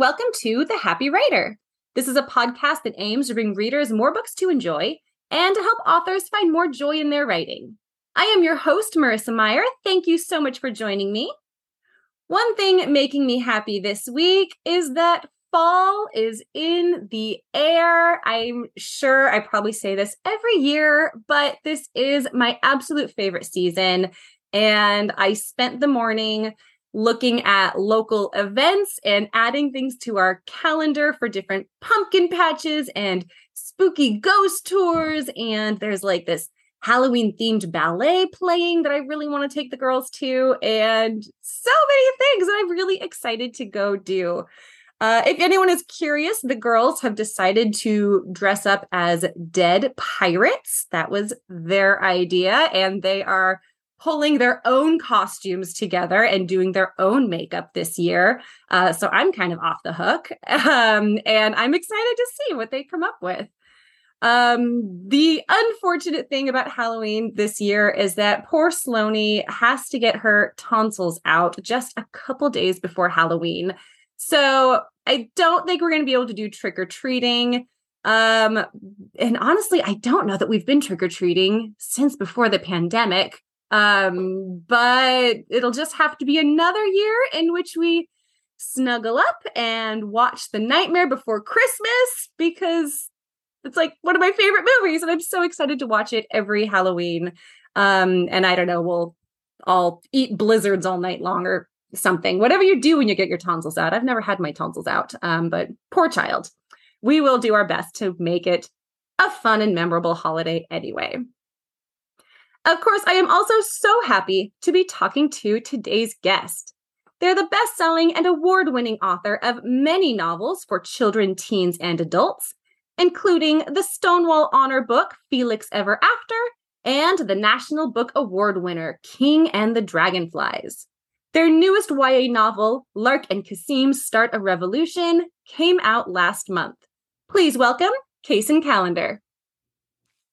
welcome to The Happy Writer. This is a podcast that aims to bring readers more books to enjoy and to help authors find more joy in their writing. I am your host, Marissa Meyer. Thank you so much for joining me. One thing making me happy this week is that fall is in the air. I'm sure I probably say this every year, but this is my absolute favorite season. And I spent the morning looking at local events and adding things to our calendar for different pumpkin patches and spooky ghost tours. And there's like this Halloween themed ballet playing that I really want to take the girls to, and so many things that I'm really excited to go do. Uh, if anyone is curious, the girls have decided to dress up as dead pirates. That was their idea, and they are pulling their own costumes together and doing their own makeup this year. Uh, so I'm kind of off the hook. Um, and I'm excited to see what they come up with. Um, the unfortunate thing about Halloween this year is that poor Sloane has to get her tonsils out just a couple days before Halloween. So I don't think we're going to be able to do trick or treating. Um, and honestly, I don't know that we've been trick or treating since before the pandemic. Um, but it'll just have to be another year in which we snuggle up and watch The Nightmare Before Christmas because it's like one of my favorite movies and I'm so excited to watch it every Halloween. Um, and I don't know, we'll all eat blizzards all night long or something. Whatever you do when you get your tonsils out. I've never had my tonsils out, um, but poor child. We will do our best to make it a fun and memorable holiday anyway. Of course, I am also so happy to be talking to today's guest. They're the best selling and award winning author of many novels for children, teens, and adults, including the Stonewall Honor book, Felix Ever After, and the National Book Award winner, King and the Dragonflies. Their newest YA novel, Lark and Kasim Start a Revolution, came out last month. Please welcome Kacen Callender.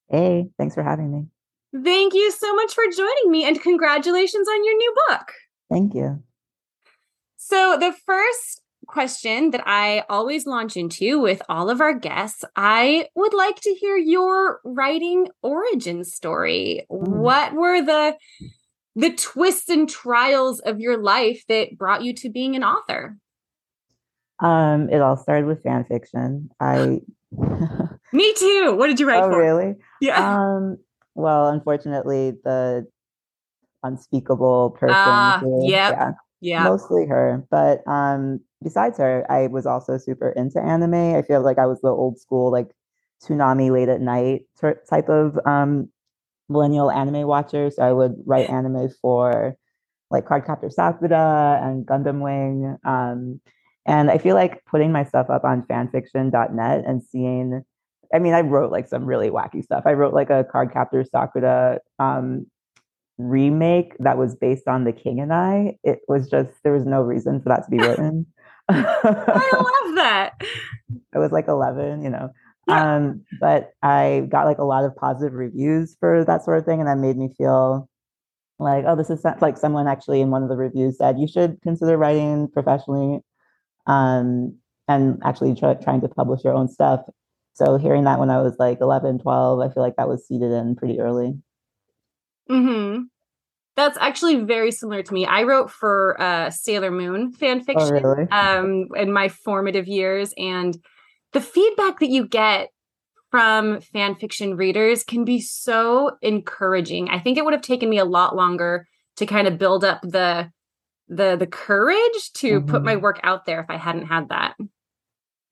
Hey, thanks for having me. Thank you so much for joining me and congratulations on your new book. Thank you. So, the first question that I always launch into with all of our guests, I would like to hear your writing origin story. Mm. What were the the twists and trials of your life that brought you to being an author? Um, it all started with fan fiction. I Me too. What did you write oh, for? really? Yeah. Um, well, unfortunately, the unspeakable person. Uh, yep. Yeah. Yeah. Mostly her. But um besides her, I was also super into anime. I feel like I was the old school, like Toonami late at night type of um millennial anime watcher. So I would write anime for like Cardcaptor Sakura and Gundam Wing. Um, and I feel like putting my stuff up on fanfiction.net and seeing I mean, I wrote like some really wacky stuff. I wrote like a Cardcaptor Sakura um, remake that was based on The King and I. It was just there was no reason for that to be written. I love that. I was like 11, you know. Yeah. Um, but I got like a lot of positive reviews for that sort of thing, and that made me feel like, oh, this is like someone actually in one of the reviews said you should consider writing professionally, um, and actually try, trying to publish your own stuff. So hearing that when I was like 11, 12, I feel like that was seeded in pretty early. Hmm. That's actually very similar to me. I wrote for uh, Sailor Moon fan fiction oh, really? um, in my formative years, and the feedback that you get from fan fiction readers can be so encouraging. I think it would have taken me a lot longer to kind of build up the the the courage to mm-hmm. put my mm-hmm. work out there if I hadn't had that.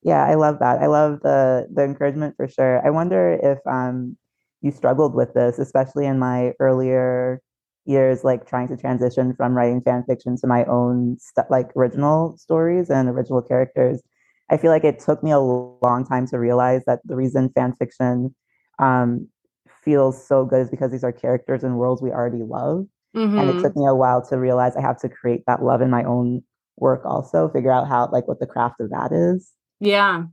Yeah, I love that. I love the the encouragement for sure. I wonder if um you struggled with this, especially in my earlier years, like trying to transition from writing fan fiction to my own stuff, like original stories and original characters. I feel like it took me a long time to realize that the reason fan fiction um, feels so good is because these are characters and worlds we already love. Mm-hmm. And it took mm-hmm. me a while to realize I have to create that love in my own work also, figure out how, like, what the craft of that is. Yeah.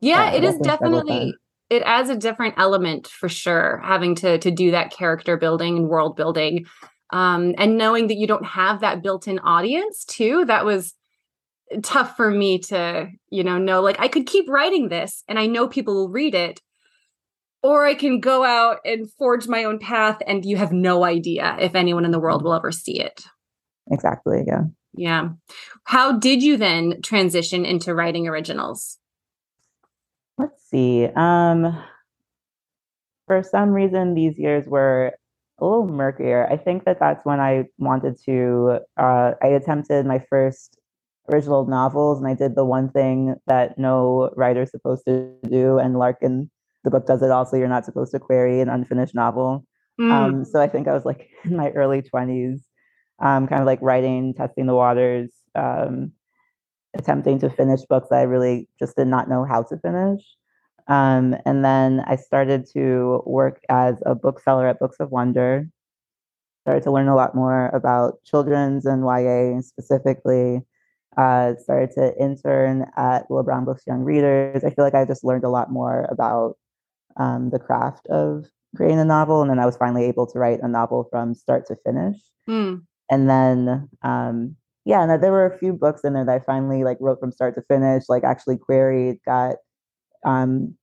Yeah, it is definitely it adds a different element for sure having to to do that character building and world building um and knowing that you don't have that built-in audience too that was tough for me to, you know, know like I could keep writing this and I know people will read it. Or I can go out and forge my own path, and you have no idea if anyone in the world will ever see it. Exactly. Yeah. Yeah. How did you then transition into writing originals? Let's see. Um, for some reason, these years were a little murkier. I think that that's when I wanted to. Uh, I attempted my first original novels, and I did the one thing that no writer's supposed to do, and Larkin, the book does it also. You're not supposed to query an unfinished novel. Mm. Um, so I think I was like in my early twenties, um, kind of like writing, testing the waters, um, attempting to finish books that I really just did not know how to finish. Um, and then I started to work as a bookseller at Books of Wonder. Started to learn a lot more about children's and YA specifically. Uh, started to intern at Brown Books Young Readers. I feel like I just learned a lot more about um, the craft of creating a novel. And then I was finally able to write a novel from start to finish. Mm. And then, um, yeah, and there were a few books in there that I finally like wrote from start to finish, like actually queried, got um,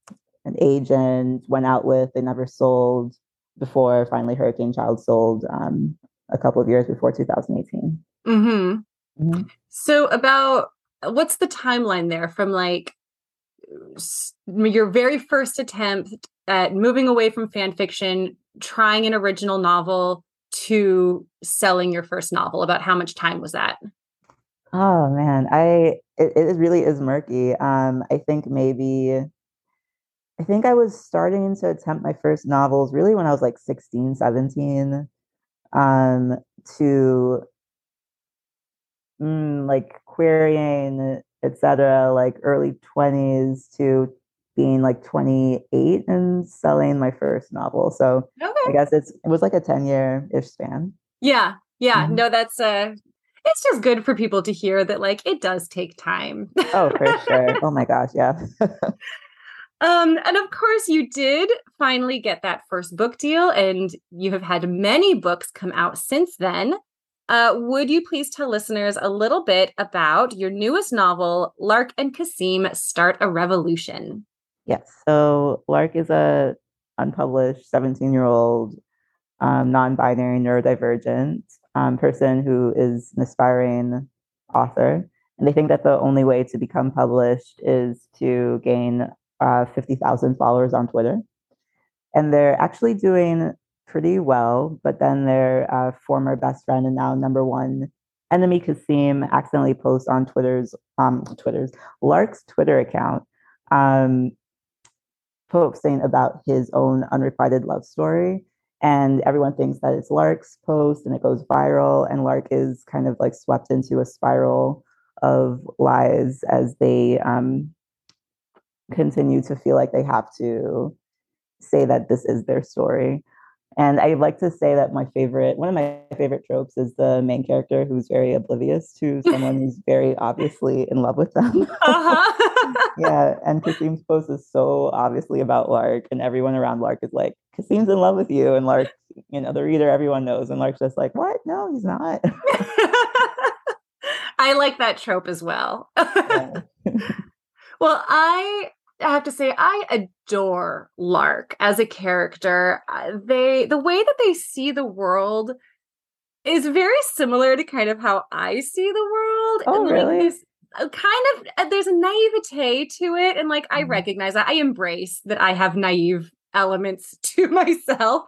an agent, went out with, they never sold before finally Hurricane Child sold um, a couple of years before 2018. Mm-hmm. Mm-hmm. So, about what's the timeline there from like your very first attempt at moving away from fan fiction, trying an original novel to selling your first novel? About how much time was that? Oh man, I it, it really is murky. Um, I think maybe I think I was starting to attempt my first novels really when I was like 16, 17. Um, to mm, like querying, etc., like early 20s to being like 28 and selling my first novel. So okay. I guess it's it was like a 10 year ish span. Yeah. Yeah. Mm-hmm. No, that's uh it's just good for people to hear that like it does take time. oh, for sure. Oh my gosh, yeah. um, and of course you did finally get that first book deal, and you have had many books come out since then. Uh, would you please tell listeners a little bit about your newest novel, Lark and Kasim Start a Revolution? Yes. So Lark is a unpublished 17 year old um, non-binary neurodivergent um, person who is an aspiring author. And they think that the only way to become published is to gain uh, 50,000 followers on Twitter. And they're actually doing pretty well, but then their uh, former best friend and now number one enemy Kasim accidentally posts on Twitter's um, Twitter's Lark's Twitter account, um, posting about his own unrequited love story and everyone thinks that it's Lark's post and it goes viral and Lark is kind of like swept into a spiral of lies as they um, continue to feel like they have to say that this is their story. And I like to say that my favorite, one of my favorite tropes is the main character who's very oblivious to someone who's very obviously in love with them. Uh-huh. yeah. And Kasim's post is so obviously about Lark, and everyone around Lark is like, Kasim's in love with you. And Lark, you know, the reader, everyone knows. And Lark's just like, what? No, he's not. I like that trope as well. well, I I have to say I adore Lark as a character. Uh, they the way that they see the world is very similar to kind of how I see the world. Oh, and, really? Like, uh, kind of uh, there's a naivete to it and like i mm-hmm. recognize that i embrace that i have naive elements to myself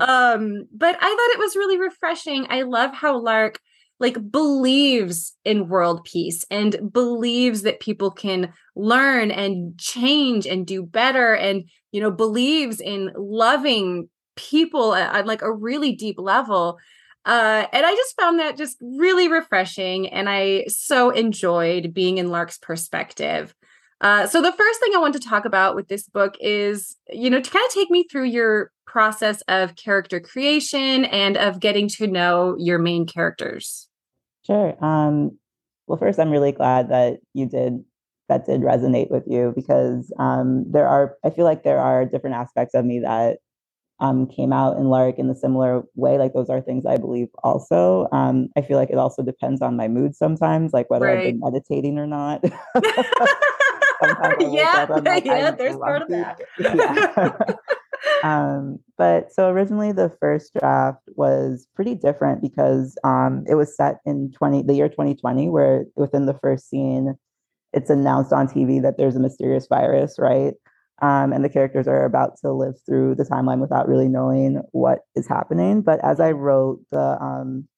um but i thought it was really refreshing i love how lark like believes in world peace and believes that people can learn and change and do better and you know believes in loving people at, like a really deep level uh, and I just found that just really refreshing, and I so enjoyed being in Lark's perspective. Uh, so the first thing I want to talk about with this book is, you know, to kind of take me through your process of character creation and of getting to know your main characters. Sure. Um, well, first, I'm really glad that you did that did resonate with you because um, there are I feel like there are different aspects of me that um, came out in Lark in a similar way. Like those are things I believe also. Um, I feel like it also depends on my mood sometimes, like whether right. I've been meditating or not. yeah, like, yeah, there's part of that. yeah. Um, but so originally the first draft was pretty different because um, it was set in 20 the year 2020 where within the first scene it's announced on TV that there's a mysterious virus, right? Um, and the characters are about to live through the timeline without really knowing what is happening. But as I wrote the um,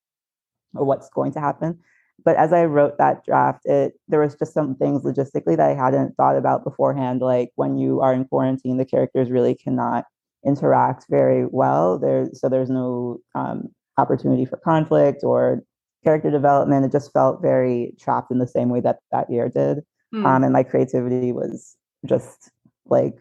or what's going to happen, but as I wrote that draft, it there was just some things logistically that I hadn't thought about beforehand. Like when you are in quarantine, the characters really cannot interact very well. There's so there's no um, opportunity for conflict or character development. It just felt very trapped in the same way that that year did. Mm. Um, and my creativity was just like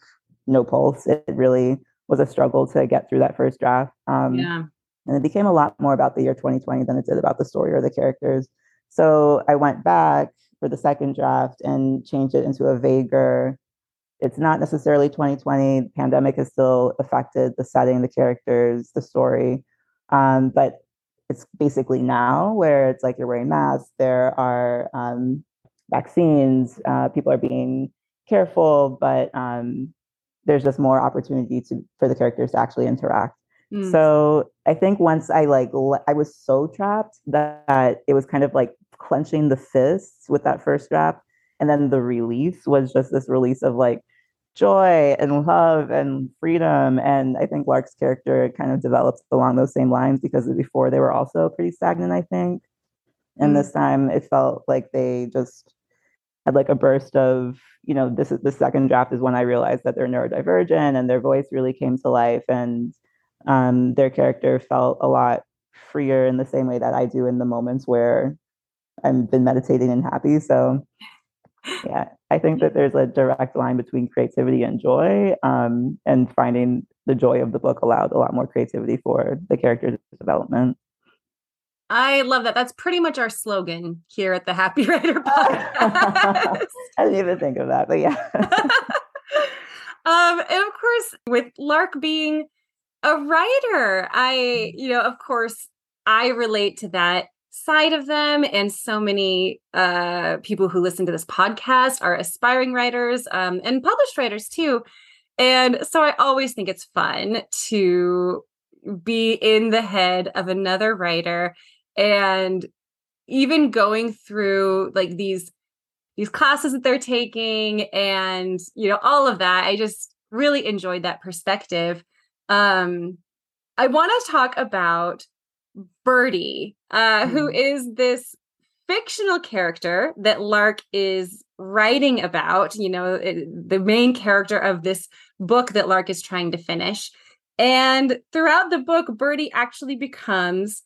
no pulse. It really was a struggle to get through that first draft. Um, yeah. And it became a lot more about the year 2020 than it did about the story or the characters. So I went back for the second draft and changed it into a vaguer. It's not necessarily 2020. The pandemic has still affected the setting, the characters, the story. Um, but it's basically now where it's like you're wearing masks, there are um, vaccines, uh, people are being careful, but um, there's just more opportunity to for the characters to actually interact. Mm. So I think once I like le- I was so trapped that, it was kind of like clenching the fists with that first draft, and then the release was just this release of like joy and love and freedom. And I think Lark's character kind of developed along those same lines because before they were also pretty stagnant, I think. And mm. this time it felt like they just had like a burst of, you know, this is the second draft is when I realized that they're neurodivergent and their voice really came to life and um, their character felt a lot freer in the same way that I do in the moments where I've been meditating and happy. So yeah, I think that there's a direct line between creativity and joy, um, and finding the joy of the book allowed a lot more creativity for the character development. I love that. That's pretty much our slogan here at the Happy Writer Podcast. I didn't even think of that, but yeah. um, and of course, with Lark being a writer, I, you know, of course, I relate to that side of them and so many uh, people who listen to this podcast are aspiring writers um, and published writers too and so i always think it's fun to be in the head of another writer and even going through like these these classes that they're taking and you know all of that i just really enjoyed that perspective um i want to talk about birdie uh, mm. who is this fictional character that Lark is writing about, you know, it, the main character of this book that Lark is trying to finish. And throughout the book, Birdie actually becomes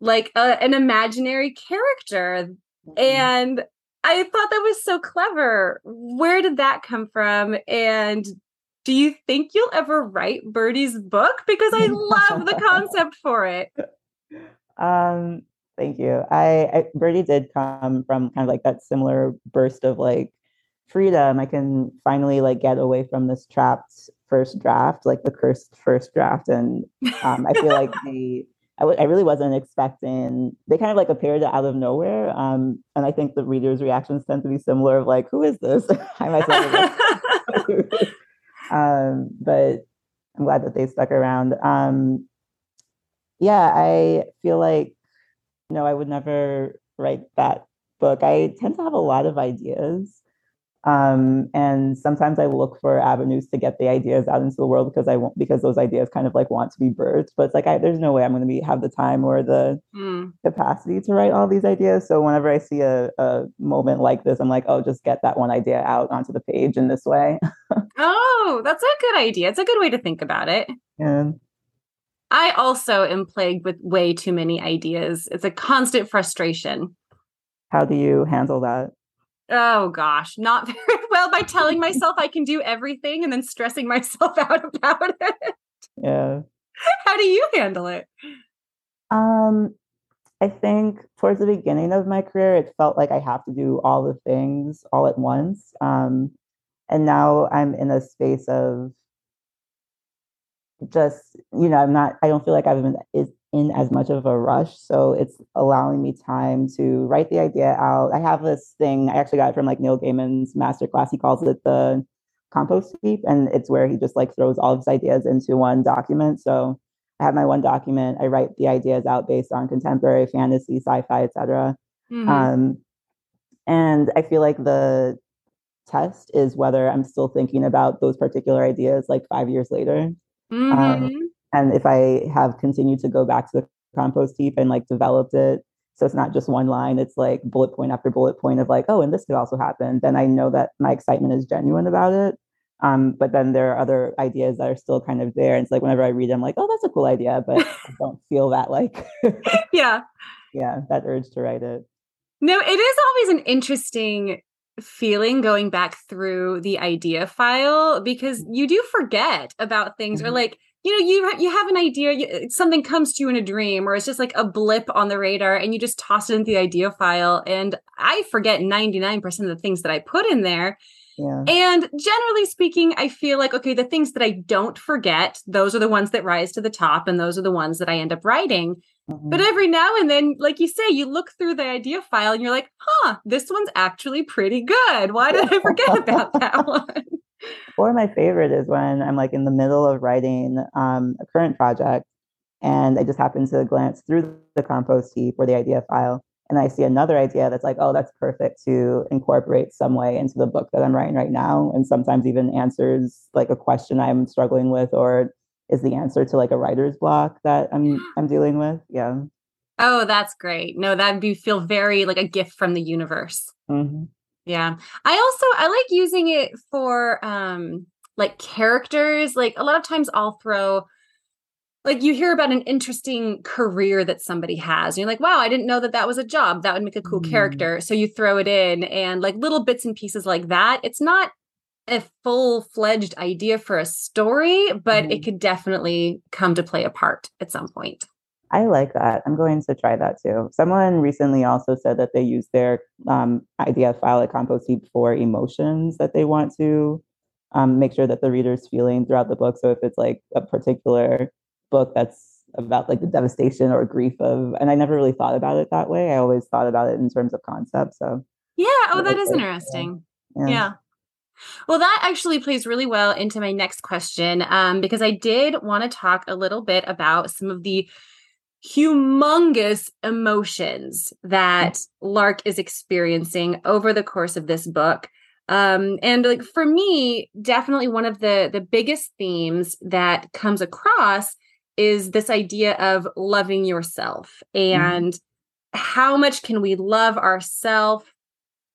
like a, an imaginary character. Mm-hmm. And I thought that was so clever. Where did that come from? And do you think you'll ever write Birdie's book? Because I love the concept for it. Um, Thank you. I, I Birdie did come from kind of like that similar burst of like freedom. I can finally like get away from this trapped first draft, like the cursed first draft, and um, I feel like the I, w- I really wasn't expecting they kind of like appeared out of nowhere um, and i think the readers reactions tend to be similar of like who is this i myself um, but i'm glad that they stuck around um, yeah i feel like no, I would never write that book. I tend to have a lot of ideas. Um, and sometimes I look for avenues to get the ideas out into the world because I want because those ideas kind of like want to be birthed. But it's like I, there's no way I'm going to be have the time or the mm. capacity to write all these ideas. So whenever I see a, a moment like this, I'm like, oh, just get that one idea out onto the page in this way. oh, that's a good idea. It's a good way to think about it. Yeah. I also am plagued with way too many ideas. It's a constant frustration. How do you handle that? Oh gosh, not very well by telling myself I can do everything and then stressing myself out about it. Yeah. How do you handle it? Um I think towards the beginning of my career it felt like I have to do all the things all at once. Um and now I'm in a space of just you know i'm not i don't feel like i've been is in as much of a rush. So it's allowing me time to write the idea out. I have this thing i actually got it from like neil gaiman's masterclass. He calls it the compost heap and it's where he just like throws all of his ideas into one document. So i have my one document. I write the ideas out based on contemporary fantasy sci-fi etc mm-hmm. um, and i feel like the test is whether i'm still thinking about those particular ideas like five years later. Mm-hmm. Um, and if I have continued to go back to the compost heap and like developed it, so it's not just one line, it's like bullet point after bullet point of like, oh, and this could also happen, then I know that my excitement is genuine about it. Um, but then there are other ideas that are still kind of there. And it's like whenever I read them, like, oh, that's a cool idea, but I don't feel that like Yeah. Yeah, that urge to write it. No, it is always an interesting feeling going back through the idea file because mm. you do forget about things mm-hmm. or like you know you you have an idea you, something comes to you in a dream or it's just like a blip on the radar and you just toss it into the idea file and i forget 99% of the things that i put in there yeah. And generally speaking, I feel like, okay, the things that I don't forget, those are the ones that rise to the top, and those are the ones that I end up writing. Mm-hmm. But every now and then, like you say, you look through the idea file and you're like, huh, this one's actually pretty good. Why did I forget about that one? Or my favorite is when I'm like in the middle of writing um, a current project and I just happen to glance through the compost heap or the idea file and I see another idea that's like, oh, that's perfect to incorporate some way into the book that I'm writing right now. And sometimes even answers like a question I'm struggling with or is the answer to like a writer's block that I'm I'm dealing with. Yeah. Oh, that's great. No, that'd be feel very like a gift from the universe. Mm-hmm. Yeah. I also I like using it for um like characters. Like a lot of times I'll throw like you hear about an interesting career that somebody has and you're like wow i didn't know that that was a job that would make a cool mm. character so you throw it in and like little bits and pieces like that it's not a full-fledged idea for a story but mm. it could definitely come to play a part at some point i like that. I'm going to try that too. Someone recently also said that they use their um, idea file at compost heap for emotions that they want to um, make sure that the reader's feeling throughout the book. So if it's like a particular book that's about like the devastation or grief of and i never really thought about it that way. I always thought about it in terms of concept. So yeah. Oh that is interesting. Yeah. yeah. Well, that actually plays really well into my next question um, because I did want to talk a little bit about some of the humongous emotions that Lark is experiencing over the course of this book. Um, and like for me, definitely one of the the biggest themes that comes across is this idea of loving yourself mm-hmm. and mm-hmm. how much can we love ourselves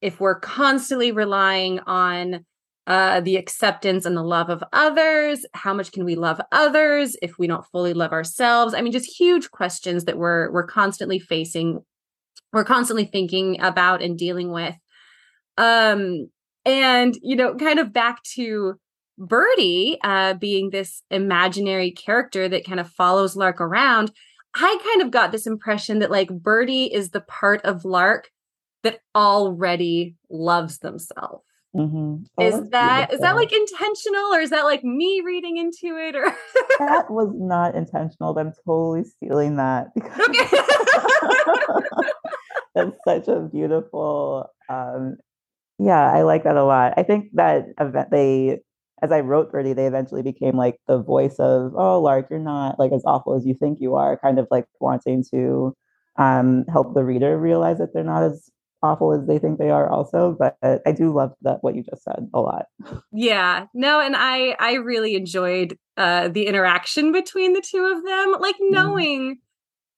if we're constantly relying on uh, the acceptance and the love of others. How much can we love others if we don't fully love ourselves? I mean just huge questions that we're we're constantly facing we're constantly thinking about and dealing with. Um and you know kind of back to Birdie, uh, being this imaginary character that kind of follows Lark around, I kind of got this impression that like Birdie is the part of Lark that already loves themselves. Mm-hmm. Oh, is that beautiful. is that like intentional or is that like me reading into it or that was not intentional i'm totally stealing that because that's such a beautiful um yeah i like that a lot i think that event they as I wrote Birdie, they eventually became like the voice of, oh, Lark, you're not like as awful as you think you are, kind of like wanting to um, help the reader realize that they're not as awful as they think they are also but i do love that what you just said a lot yeah no and i i really enjoyed uh the interaction between the two of them like mm-hmm. knowing mm.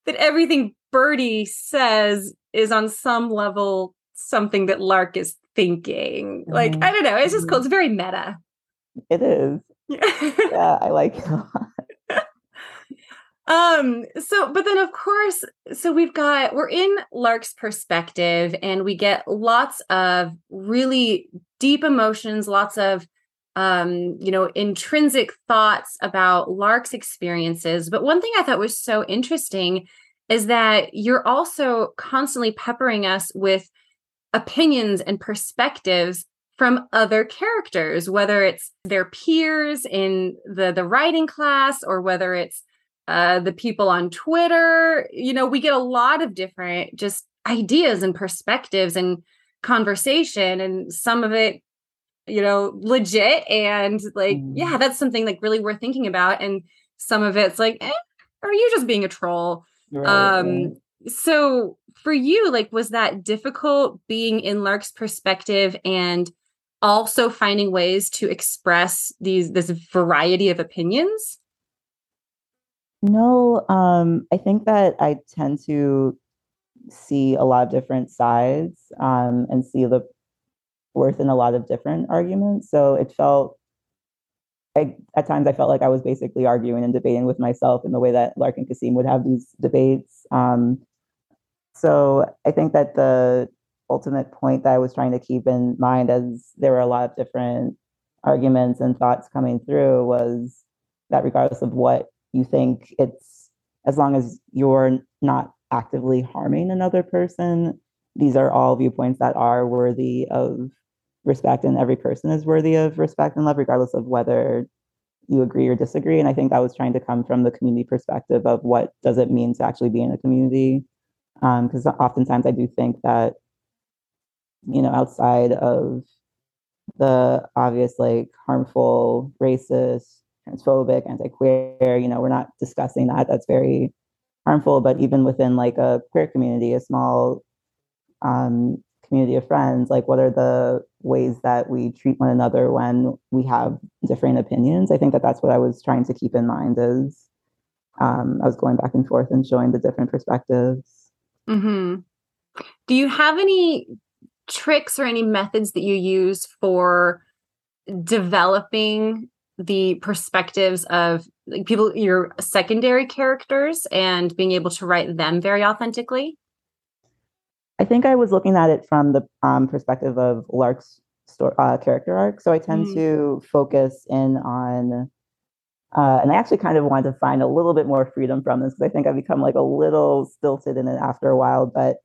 that everything birdie says is on some level something that lark is thinking mm. like mm-hmm. i don't know it's just cool mm-hmm. it's very meta it is. yeah, I like it a lot. Um, so but then of course, so we've got we're in Lark's perspective and we get lots of really deep emotions, lots of um, you know, intrinsic thoughts about Lark's experiences. But one thing I thought was so interesting is that you're also constantly peppering us with opinions and perspectives from other characters, whether it's their peers in the the writing class or whether it's uh, the people on Twitter. You know, we get a lot of different just ideas and perspectives and conversation, and some of it, you know, legit and like, mm. yeah, that's something like really worth thinking about. And some of it's like, eh, are you just being a troll? Right, um, so for you, like, was that difficult being in Lark's perspective and also finding ways to express these this variety of opinions? No, um, I think that I tend to see a lot of different sides um, and see the worth in a lot of different arguments. So it felt, I, at times, I felt like I was basically arguing and debating with myself in the way that Lark and Kasim would have these debates. Um, so I think that the ultimate point that I was trying to keep in mind as there were a lot of different arguments and thoughts coming through was that regardless of what you think it's as long as you're not actively harming another person these are all viewpoints that are worthy of respect and every person is worthy of respect and love regardless of whether you agree or disagree. And i think that was trying to come from the community perspective of what does it mean to actually be in a community. Because um, oftentimes i do think that you know, outside of the obvious like harmful, racist, transphobic, anti-queer, you know, we're not discussing that. That's very harmful. But even within like a queer community, a small um, community of friends, like what are the ways that we treat one another when we have different opinions? I think that that's what I was trying to keep in mind as um, I was going back and forth and showing the different perspectives. Mm-hmm. Do you have any tricks or any methods that you use for developing the perspectives of like, people your secondary characters and being able to write them very authentically i think i was looking at it from the um, perspective of lark's story, uh, character arc so i tend mm. to focus in on uh, and I actually kind of wanted to find a little bit more freedom from this because I think I've become like a little stilted in it after a while. But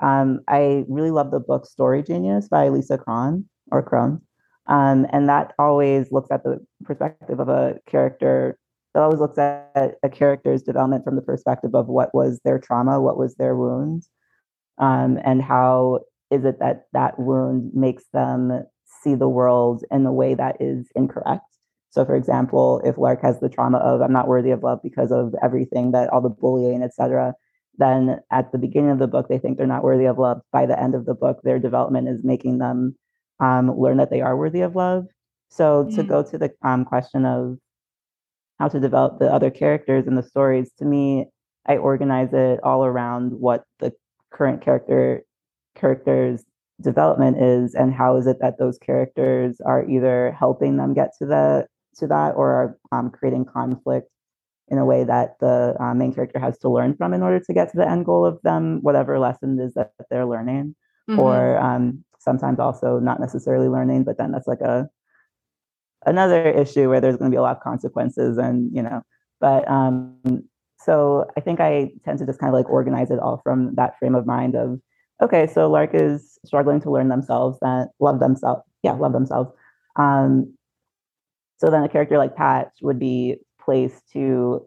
um, I really love the book Story Genius by Lisa Cron or Cron. Um, and that always looks at the perspective of a character. that always looks at a character's development from the perspective of what was their trauma, what was their wound, um, and how is it that that wound makes them see the world in a way that is incorrect. So, for example, if Lark has the trauma of "I'm not worthy of love because of everything that all the bullying, etc., then at the beginning of the book they think they're not worthy of love by the end of the book their development is making them um, learn that they are worthy of love so mm. to go to the um, question of how to develop the other characters in the stories to me i organize it all around what the current character characters development is and how is it that those characters are either helping them get to the to that or are um, creating conflict in a way that the uh, main character has to learn from in order to get to the end goal of them, whatever lesson is that they're learning, mm-hmm. or um, sometimes also not necessarily learning, but then that's like a another issue where there's going to be a lot of consequences, and you know, but um, so I think I tend to just kind of like organize it all from that frame of mind of okay, so Lark is struggling to learn themselves, that love themselves, yeah, love themselves. Um, so then a character like Patch would be place to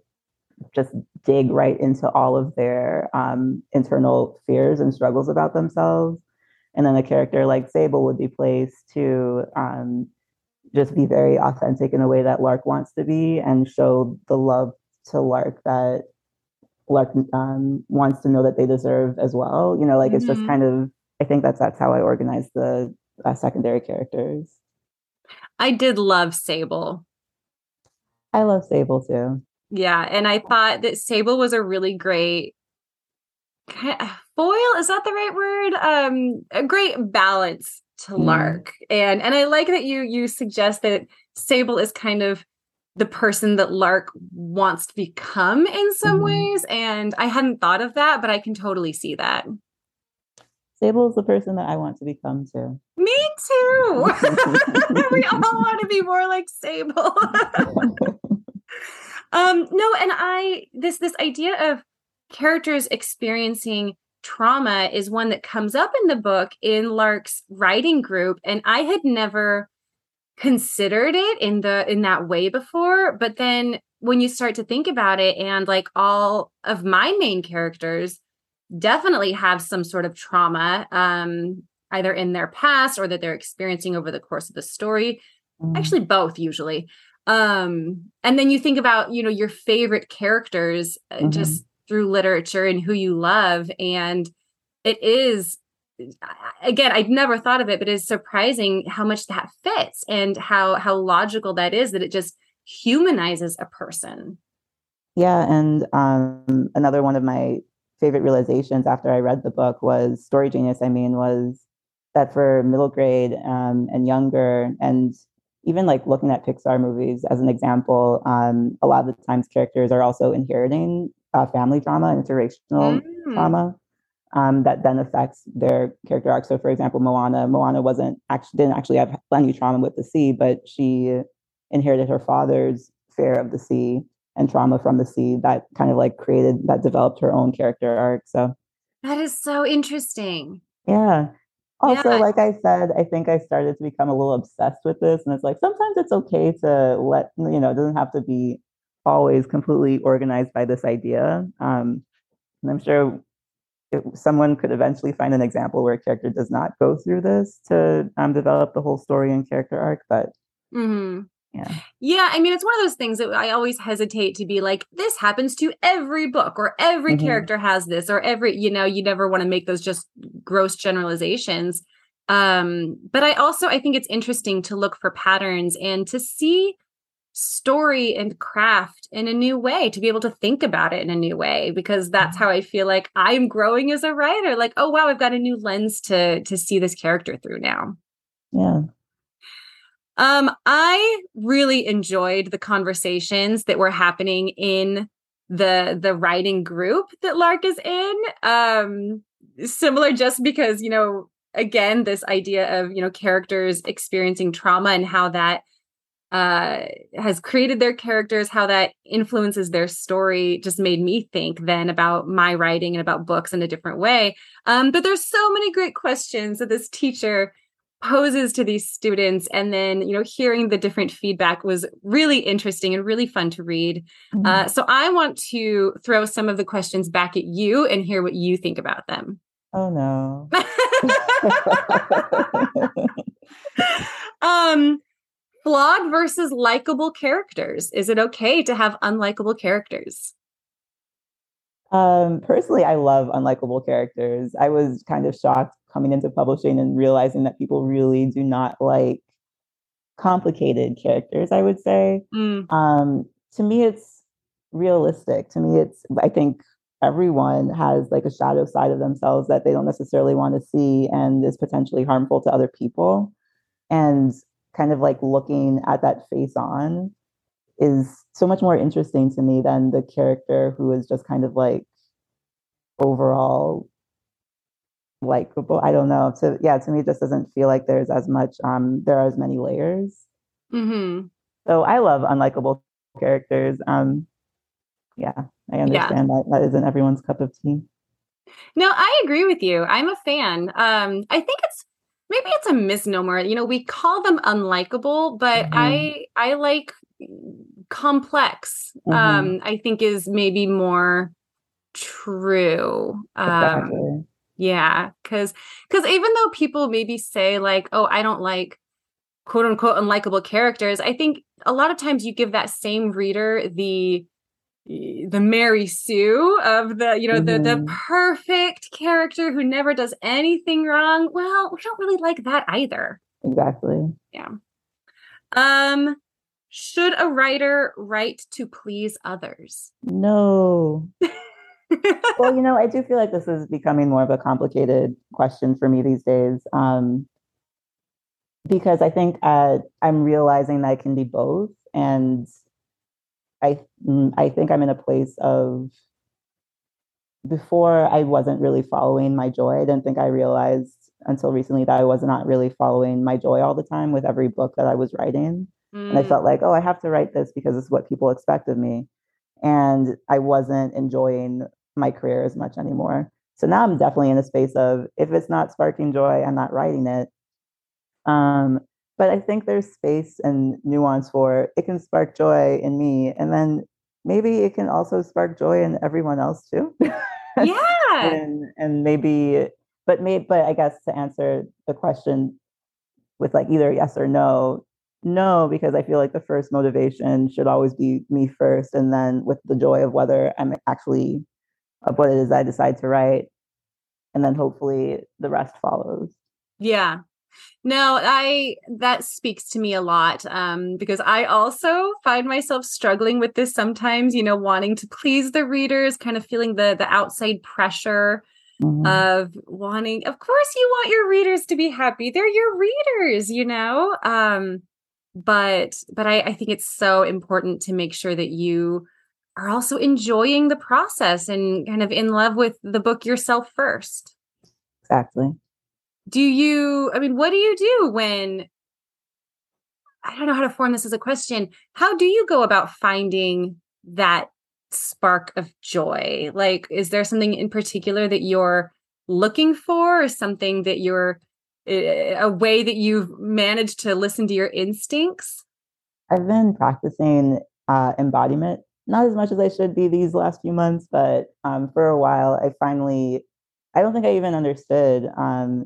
just dig right into all of their um, internal fears and struggles about themselves. And then a character like Sable would be placed to um, just be very authentic in a way that Lark wants to be and show the love to Lark that Lark um, wants to know that they deserve as well. You know, like mm-hmm. it's just mm-hmm. kind of, I think that's that's how I organize the uh, secondary characters. I did love Sable. I love Sable too. Yeah, and I thought that Sable was a really great foil. Is that the right word? Um, a great balance to mm. Lark, and and I like that you you suggest that Sable is kind of the person that Lark wants to become in some mm. ways, and I hadn't thought of that, but I can totally see that. Sable is the person that I want to become too. Me too. we all want to be more like Sable. um, no, and I this this idea of characters experiencing trauma is one that comes up in the book in Lark's writing group. And I had never considered it in the in that way before. But then when you start to think about it, and like all of my main characters definitely have some sort of trauma, um, either in their past or that they're experiencing over the course of the story. Mm. Actually, both usually um and then you think about you know your favorite characters uh, mm-hmm. just through literature and who you love and it is again i'd never thought of it but it's surprising how much that fits and how how logical that is that it just humanizes a person. Yeah and um another one of my favorite realizations after i read the book was story genius i mean was that for middle grade um, and younger and even like looking at Pixar movies as an example, um, a lot of the times characters are also inheriting uh, family trauma, interracial mm. trauma um, that then affects their character arc. So, for example, Moana, Moana wasn't actually didn't actually have any trauma with the sea, but she inherited her father's fear of the sea and trauma from the sea that kind of like created that developed her own character arc. So that is so interesting. Yeah. Also, yeah. like I said, I think I started to become a little obsessed with this. And it's like sometimes it's okay to let, you know, it doesn't have to be always completely organized by this idea. Um, and I'm sure it, someone could eventually find an example where a character does not go through this to um, develop the whole story and character arc. But mm-hmm. Yeah. Yeah. I mean, it's one of those things that I always hesitate to be like, this happens to every book or every mm-hmm. character has this or every, you know, you never want to make those just gross generalizations. Um, but I also I think it's interesting to look for patterns and to see story and craft in a new way, to be able to think about it in a new way, because that's how I feel like I'm growing as a writer. Like, oh wow, I've got a new lens to to see this character through now. Yeah. Um, I really enjoyed the conversations that were happening in the the writing group that Lark is in. Um, similar just because, you know, again, this idea of, you know, characters experiencing trauma and how that uh has created their characters how that influences their story just made me think then about my writing and about books in a different way. Um but there's so many great questions that this teacher poses to these students. And then you know hearing the different feedback was really interesting and really fun to read. Mm-hmm. uh, so i want to throw some of the questions back at you and hear what you think about them. Oh no. Um flawed versus likable characters is it okay to have unlikable characters um personally i love unlikable characters i was kind of shocked coming into publishing and realizing that people really do not like complicated characters, I would say. Mm. Um, to me, it's realistic. To me, it's, I think everyone has like a shadow side of themselves that they don't necessarily want to see and is potentially harmful to other people. And kind of like looking at that face on is so much more interesting to me than the character who is just kind of like overall likable. I don't know. To yeah, to me, it just doesn't feel like there's as much. Um, there are as many layers. Mm-hmm. So I love unlikable characters. Um, yeah, I understand yeah. that that isn't everyone's cup of tea. No, I agree with you. I'm a fan. Um, I think it's maybe it's a misnomer. You know, we call them unlikable, but mm-hmm. I I like complex. Mm-hmm. Um, I think is maybe more true. Um. Yeah, because because even though people maybe say like, "Oh, I don't like quote unquote unlikable characters," I think a lot of times you give that same reader the the Mary Sue of the you know mm-hmm. the the mm-hmm. perfect character who never does anything wrong. Well, we don't really like that either. Exactly. Yeah. Um should a writer write to please others? No. well, you know, I do feel like this is becoming more of a complicated question for me these days. Um, because I think uh, I'm realizing that I can be both. And I, mm, I think I'm in a place of before I wasn't really following my joy. I didn't think I realized until recently that I was not really following my joy all the time with every book that I was writing. Mm. And I felt mm. like, oh, I have to write this because it's what people expect of me and I wasn't enjoying my career as much anymore. so now I'm definitely in a space of if it's not sparking joy, I'm not writing it. Um, but I think there's space and nuance for it can spark joy in me, and then maybe it can also spark joy in everyone else too. Yeah. and and maybe, but maybe, but I guess to answer the question with like either yes or no, no, because I feel like the first motivation should always be me first, and then with the joy of whether I'm actually of what it is I decide to write, and then hopefully the rest follows. Yeah. No, I that speaks to me a lot um, because I also find myself struggling with this sometimes. You know, wanting to please the readers, kind of feeling the the outside pressure mm-hmm. of wanting. Of course, you want your readers to be happy; they're your readers, you know. Um, but but I, I think it's so important to make sure that you are also enjoying the process and kind of in love with the book yourself first. Exactly. Do you, I mean, what do you do when, I don't know how to form this as a question. How do you go about finding that spark of joy? Like, is there something in particular that you're looking for or something that you're, eh, a way that you've managed to listen to your instincts? I've been practicing uh, embodiment not as much as I should be these last few months, but um, for a while, I finally, I don't think I even understood um,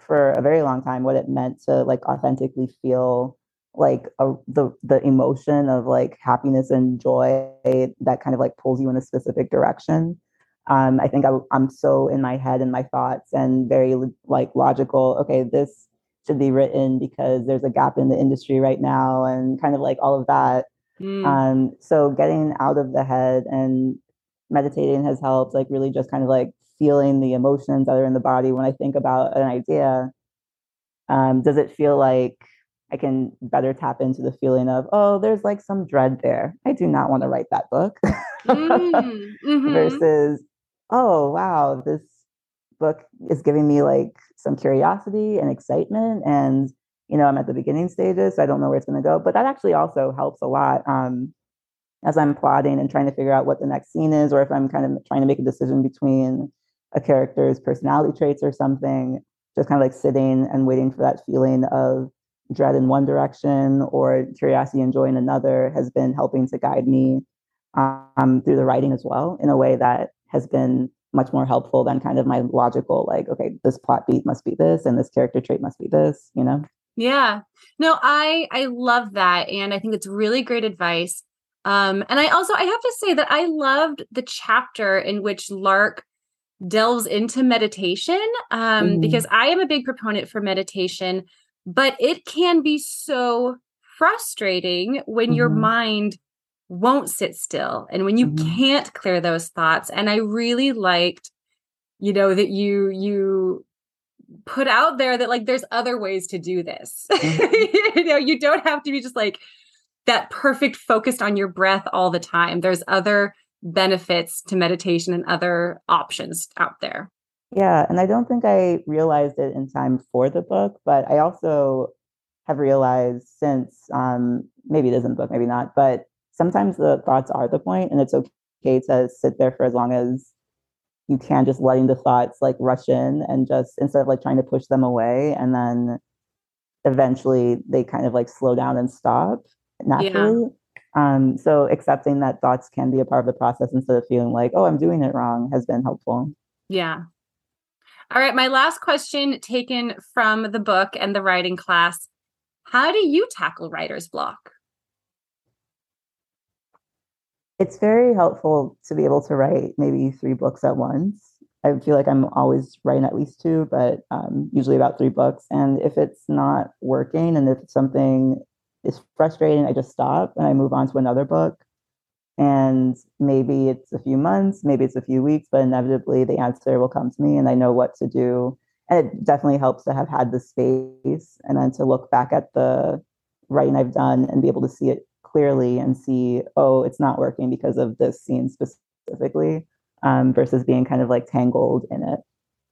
for a very long time what it meant to like authentically feel like a, the the emotion of like happiness and joy that kind of like pulls you in a specific direction. Um, I think I, I'm so in my head and my thoughts and very like logical. Okay, this should be written because there's a gap in the industry right now, and kind of like all of that. Mm. Um, so getting out of the head and meditating has helped, like really just kind of like feeling the emotions that are in the body when I think about an idea. Um, does it feel like I can better tap into the feeling of, oh, there's like some dread there. I do not want to write that book. mm, mm-hmm. Versus, oh, wow, this book is giving me like some curiosity and excitement and you know, I'm at the beginning stages, so I don't know where it's going to go. But that actually also helps a lot um, as I'm plotting and trying to figure out what the next scene is, or if I'm kind of trying to make a decision between a character's personality traits or something. Just kind of like sitting and waiting for that feeling of dread in one direction or curiosity and joy in another has been helping to guide me um, through the writing as well in a way that has been much more helpful than kind of my logical like okay this plot beat must be this and this character trait must be this you know yeah. No, I I love that and I think it's really great advice. Um and I also I have to say that I loved the chapter in which Lark delves into meditation um mm. because I am a big proponent for meditation, but it can be so frustrating when mm-hmm. your mind won't sit still and when you mm-hmm. can't clear those thoughts and I really liked you know that you you put out there that like there's other ways to do this. Mm-hmm. you know, you don't have to be just like that perfect focused on your breath all the time. There's other benefits to meditation and other options out there. Yeah, and I don't think I realized it in time for the book, but I also have realized since um maybe it isn't the book, maybe not, but sometimes the thoughts are the point and it's okay to sit there for as long as you can just letting the thoughts like rush in and just instead of like trying to push them away and then eventually they kind of like slow down and stop naturally. Yeah. Um, so accepting that thoughts can be a part of the process instead of feeling like, oh, I'm doing it wrong has been helpful. Yeah. All right. My last question taken from the book and the writing class. How do you tackle writer's block? it's very helpful to be able to write maybe three books at once. I feel like I'm always writing at least two, but um, usually about three books. And if it's not working and if something is frustrating, I just stop and I move on to another book. And maybe it's a few months, maybe it's a few weeks, but inevitably the answer will come to me and I know what to do. And it definitely helps to have had the space and then to look back at the writing I've done and be able to see it clearly and see, oh, it's not working because of this scene specifically, um, versus being kind of like tangled in it.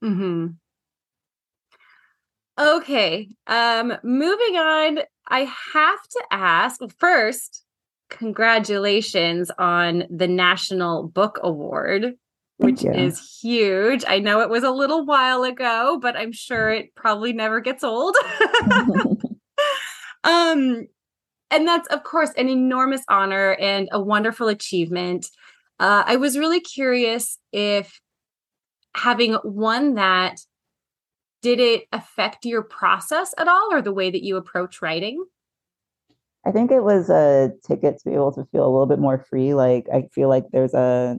Mm-hmm. Okay. Um, moving on, I have to ask first, congratulations on the National Book Award. which is huge. I know it was a little while ago, but I'm sure it probably never gets old. um, and that's, of course, an enormous honor and a wonderful achievement. Uh, I was really curious if having won that, did it affect your process at all or the way that you approach writing? I think it was a ticket to be able to feel a little bit more free. Like I feel like there's a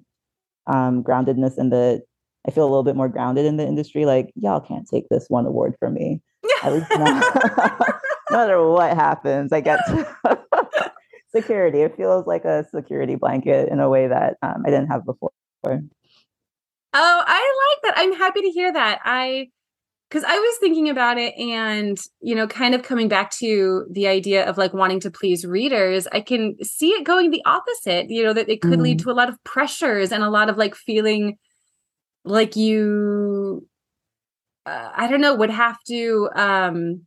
um, groundedness in the. I feel a little bit more grounded in the industry. Like y'all can't take this one award from me. At least not, no matter what happens, I get security. It feels like a security blanket in a way that um, I didn't have before. Oh, I like that. I'm happy to hear that. I because I was thinking about it and, you know, kind of coming back to the idea of like wanting to please readers, I can see it going the opposite, you know, that it could mm. lead to a lot of pressures and a lot of like feeling like you, uh, I don't know, would have to um,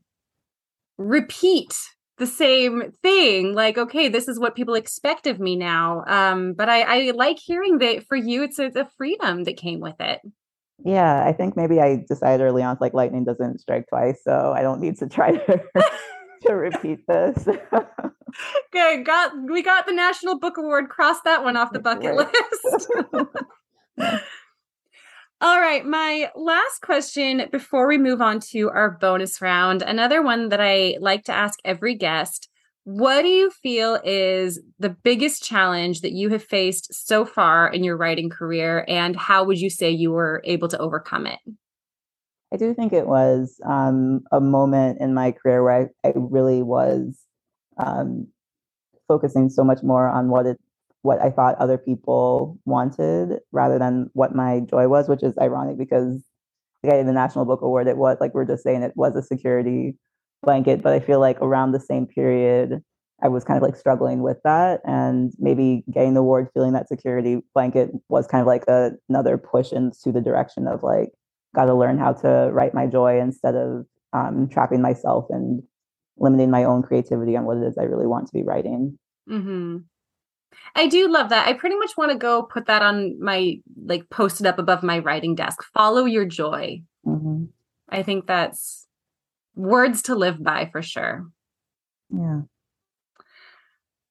repeat the same thing like okay this is what people expect of me now um but i i like hearing that for you it's a, a freedom that came with it yeah, I think maybe I decided early on, like lightning doesn't strike twice, so I don't need to try to to repeat this. okay, got we got the National Book Award. Cross that one off the bucket list. All right, my last question before we move on to our bonus round, another one that I like to ask every guest what do you feel is the biggest challenge that you have faced so far in your writing career, and how would you say you were able to overcome it? I do think it was um, a moment in my career where I, I really was um, focusing so much more on what it what I thought other people wanted rather than what my joy was, which is ironic because getting the National Book Award, it was like we're just saying it was a security blanket, but I feel like around the same period, I was kind of like struggling with that. And maybe getting the award, feeling that security blanket was kind of like a, another push into the direction of like, got to learn how to write my joy instead of um, trapping myself and limiting my own creativity on what it is I really want to be writing. Mm-hmm. I do love that. I pretty much want to go put that on my like posted up above my writing desk. Follow your joy. Mm-hmm. I think that's words to live by for sure. Yeah.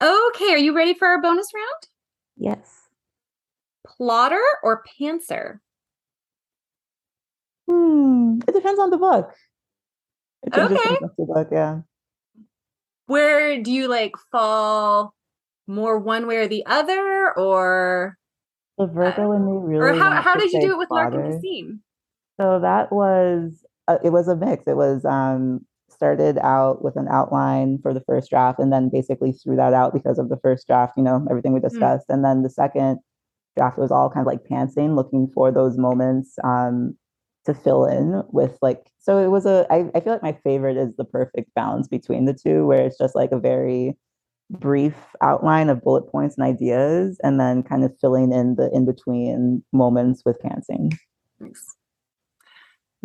Okay, are you ready for our bonus round? Yes. Plotter or pantser? Hmm. It depends on the book. Okay. The book, yeah. Where do you like fall more one way or the other, or the Virgo uh, and me really? Or how how did you do it with Lark and Kasim? So that was uh, it was a mix. It was um, started out with an outline for the first draft, and then basically threw that out because of the first draft. You know, everything we hmm. discussed, mm. and then the second draft was all kind of like pantsing, looking for those moments um, to fill in with like. So it was a. I, I feel like my favorite is the perfect balance between the two, where it's just like a very brief outline of bullet points and ideas, and then kind of filling in the in between moments with pantsing. Nice.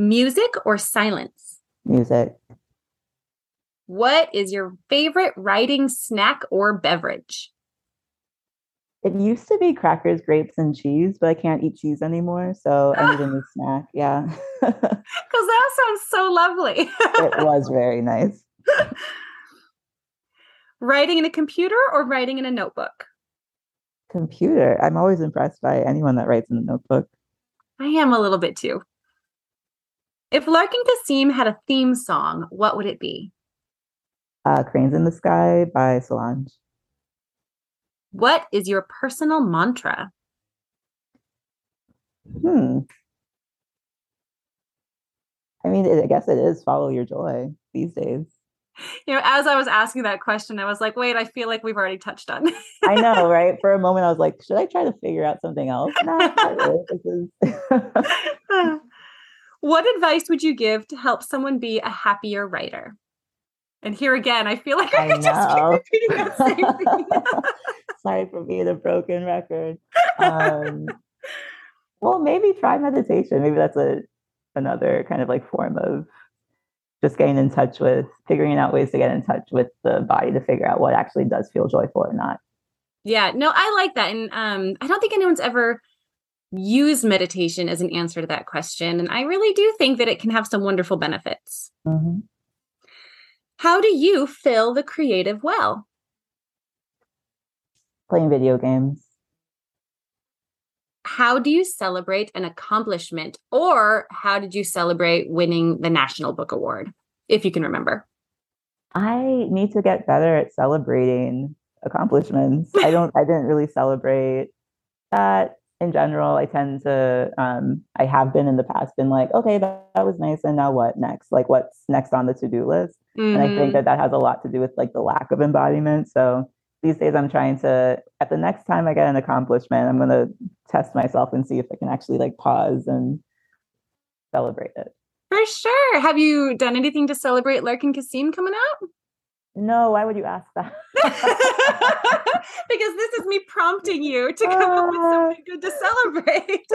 Music or silence? Music. What is your favorite writing snack or beverage? It used to be crackers, grapes, and cheese, but I can't eat cheese anymore. So I need a new snack. Yeah. Because that sounds so lovely. it was very nice. writing in a computer or writing in a notebook? Computer. I'm always impressed by anyone that writes in a notebook. I am a little bit too. If Lark and Kasim had a theme song, what would it be? Uh, Cranes in the Sky by Solange. What is your personal mantra? Hmm. I mean, I guess it is follow your joy these days. You know, as I was asking that question, I was like, wait, I feel like we've already touched on. I know, right? For a moment, I was like, should I try to figure out something else? No, this is. What advice would you give to help someone be a happier writer? And here again, I feel like I, I could just keep repeating that same thing. Sorry for being a broken record. Um, well, maybe try meditation. Maybe that's a another kind of like form of just getting in touch with figuring out ways to get in touch with the body to figure out what actually does feel joyful or not. Yeah, no, I like that. And um, I don't think anyone's ever use meditation as an answer to that question. And I really do think that it can have some wonderful benefits. Mm-hmm. How do you fill the creative well? Playing video games. How do you celebrate an accomplishment? Or how did you celebrate winning the National Book Award, if you can remember? I need to get better at celebrating accomplishments. I don't, I didn't really celebrate that in general, I tend to, um, I have been in the past been like, okay, that, that was nice. And now what next? Like, what's next on the to do list? Mm-hmm. And I think mm-hmm. that that has a lot to do with like the lack of embodiment. So these days I'm trying to, at the next time I get an accomplishment, I'm going to test myself and see if I can actually like pause and celebrate it. For sure. Have you done anything to celebrate Lark and Kasim coming out? No, why would you ask that? because this is me prompting you to come uh, up with something good to celebrate.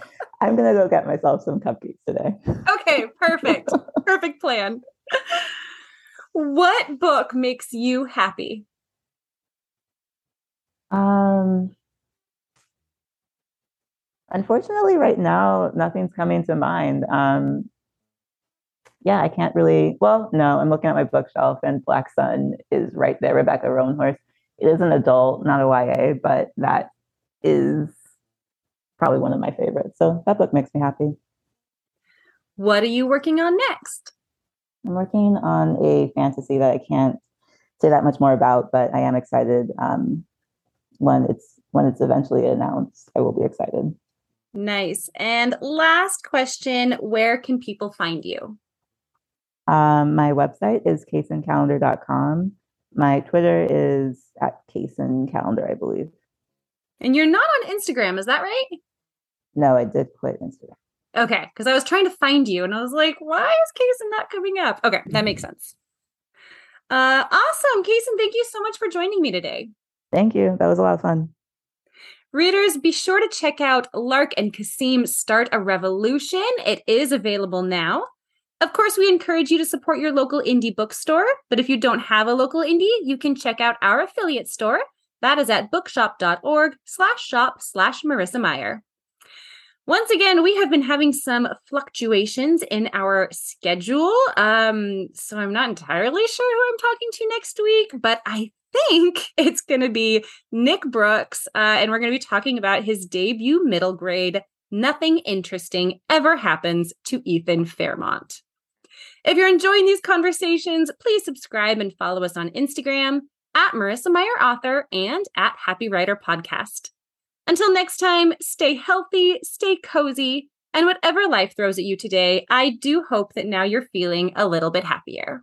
I'm gonna go get myself some cupcakes today. okay, perfect. perfect plan. What book makes you happy? Um unfortunately right now nothing's coming to mind. Um yeah, I can't really. Well, no, I'm looking at my bookshelf, and Black Sun is right there. Rebecca Roanhorse. It is an adult, not a YA, but that is probably one of my favorites. So that book makes me happy. What are you working on next? I'm working on a fantasy that I can't say that much more about, but I am excited. Um, when it's when it's eventually announced, I will be excited. Nice. And last question: Where can people find you? Um, my website is kacencallender.com. My Twitter is at kaysencalendar, I believe. And you're not on Instagram, is that right? No, I did quit Instagram. Okay, because I was trying to find you and I was like, why is Kacen not coming up? Okay, that makes sense. Uh, awesome. Kacen, thank you so much for joining me today. Thank you. That was a lot of fun. Readers, be sure to check out Lark and Kasim Start a Revolution. It is available now. Of course, we encourage you to support your local indie bookstore, but if you don't have a local indie, you can check out our affiliate store. That is at bookshop.org slash shop slash Marissa Meyer. Once again, we have been having some fluctuations in our schedule. Um, so I'm not entirely sure who I'm talking to next week, but I think it's going to be Nick Brooks, uh, and we're going to be talking about his debut middle grade Nothing Interesting Ever Happens to Ethan Fairmont. If you're enjoying these conversations, please subscribe and follow us on Instagram at Marissa Meyer Author and at Happy Writer Podcast. Until next time, stay healthy, stay cozy, and whatever life throws at you today, I do hope that now you're feeling a little bit happier.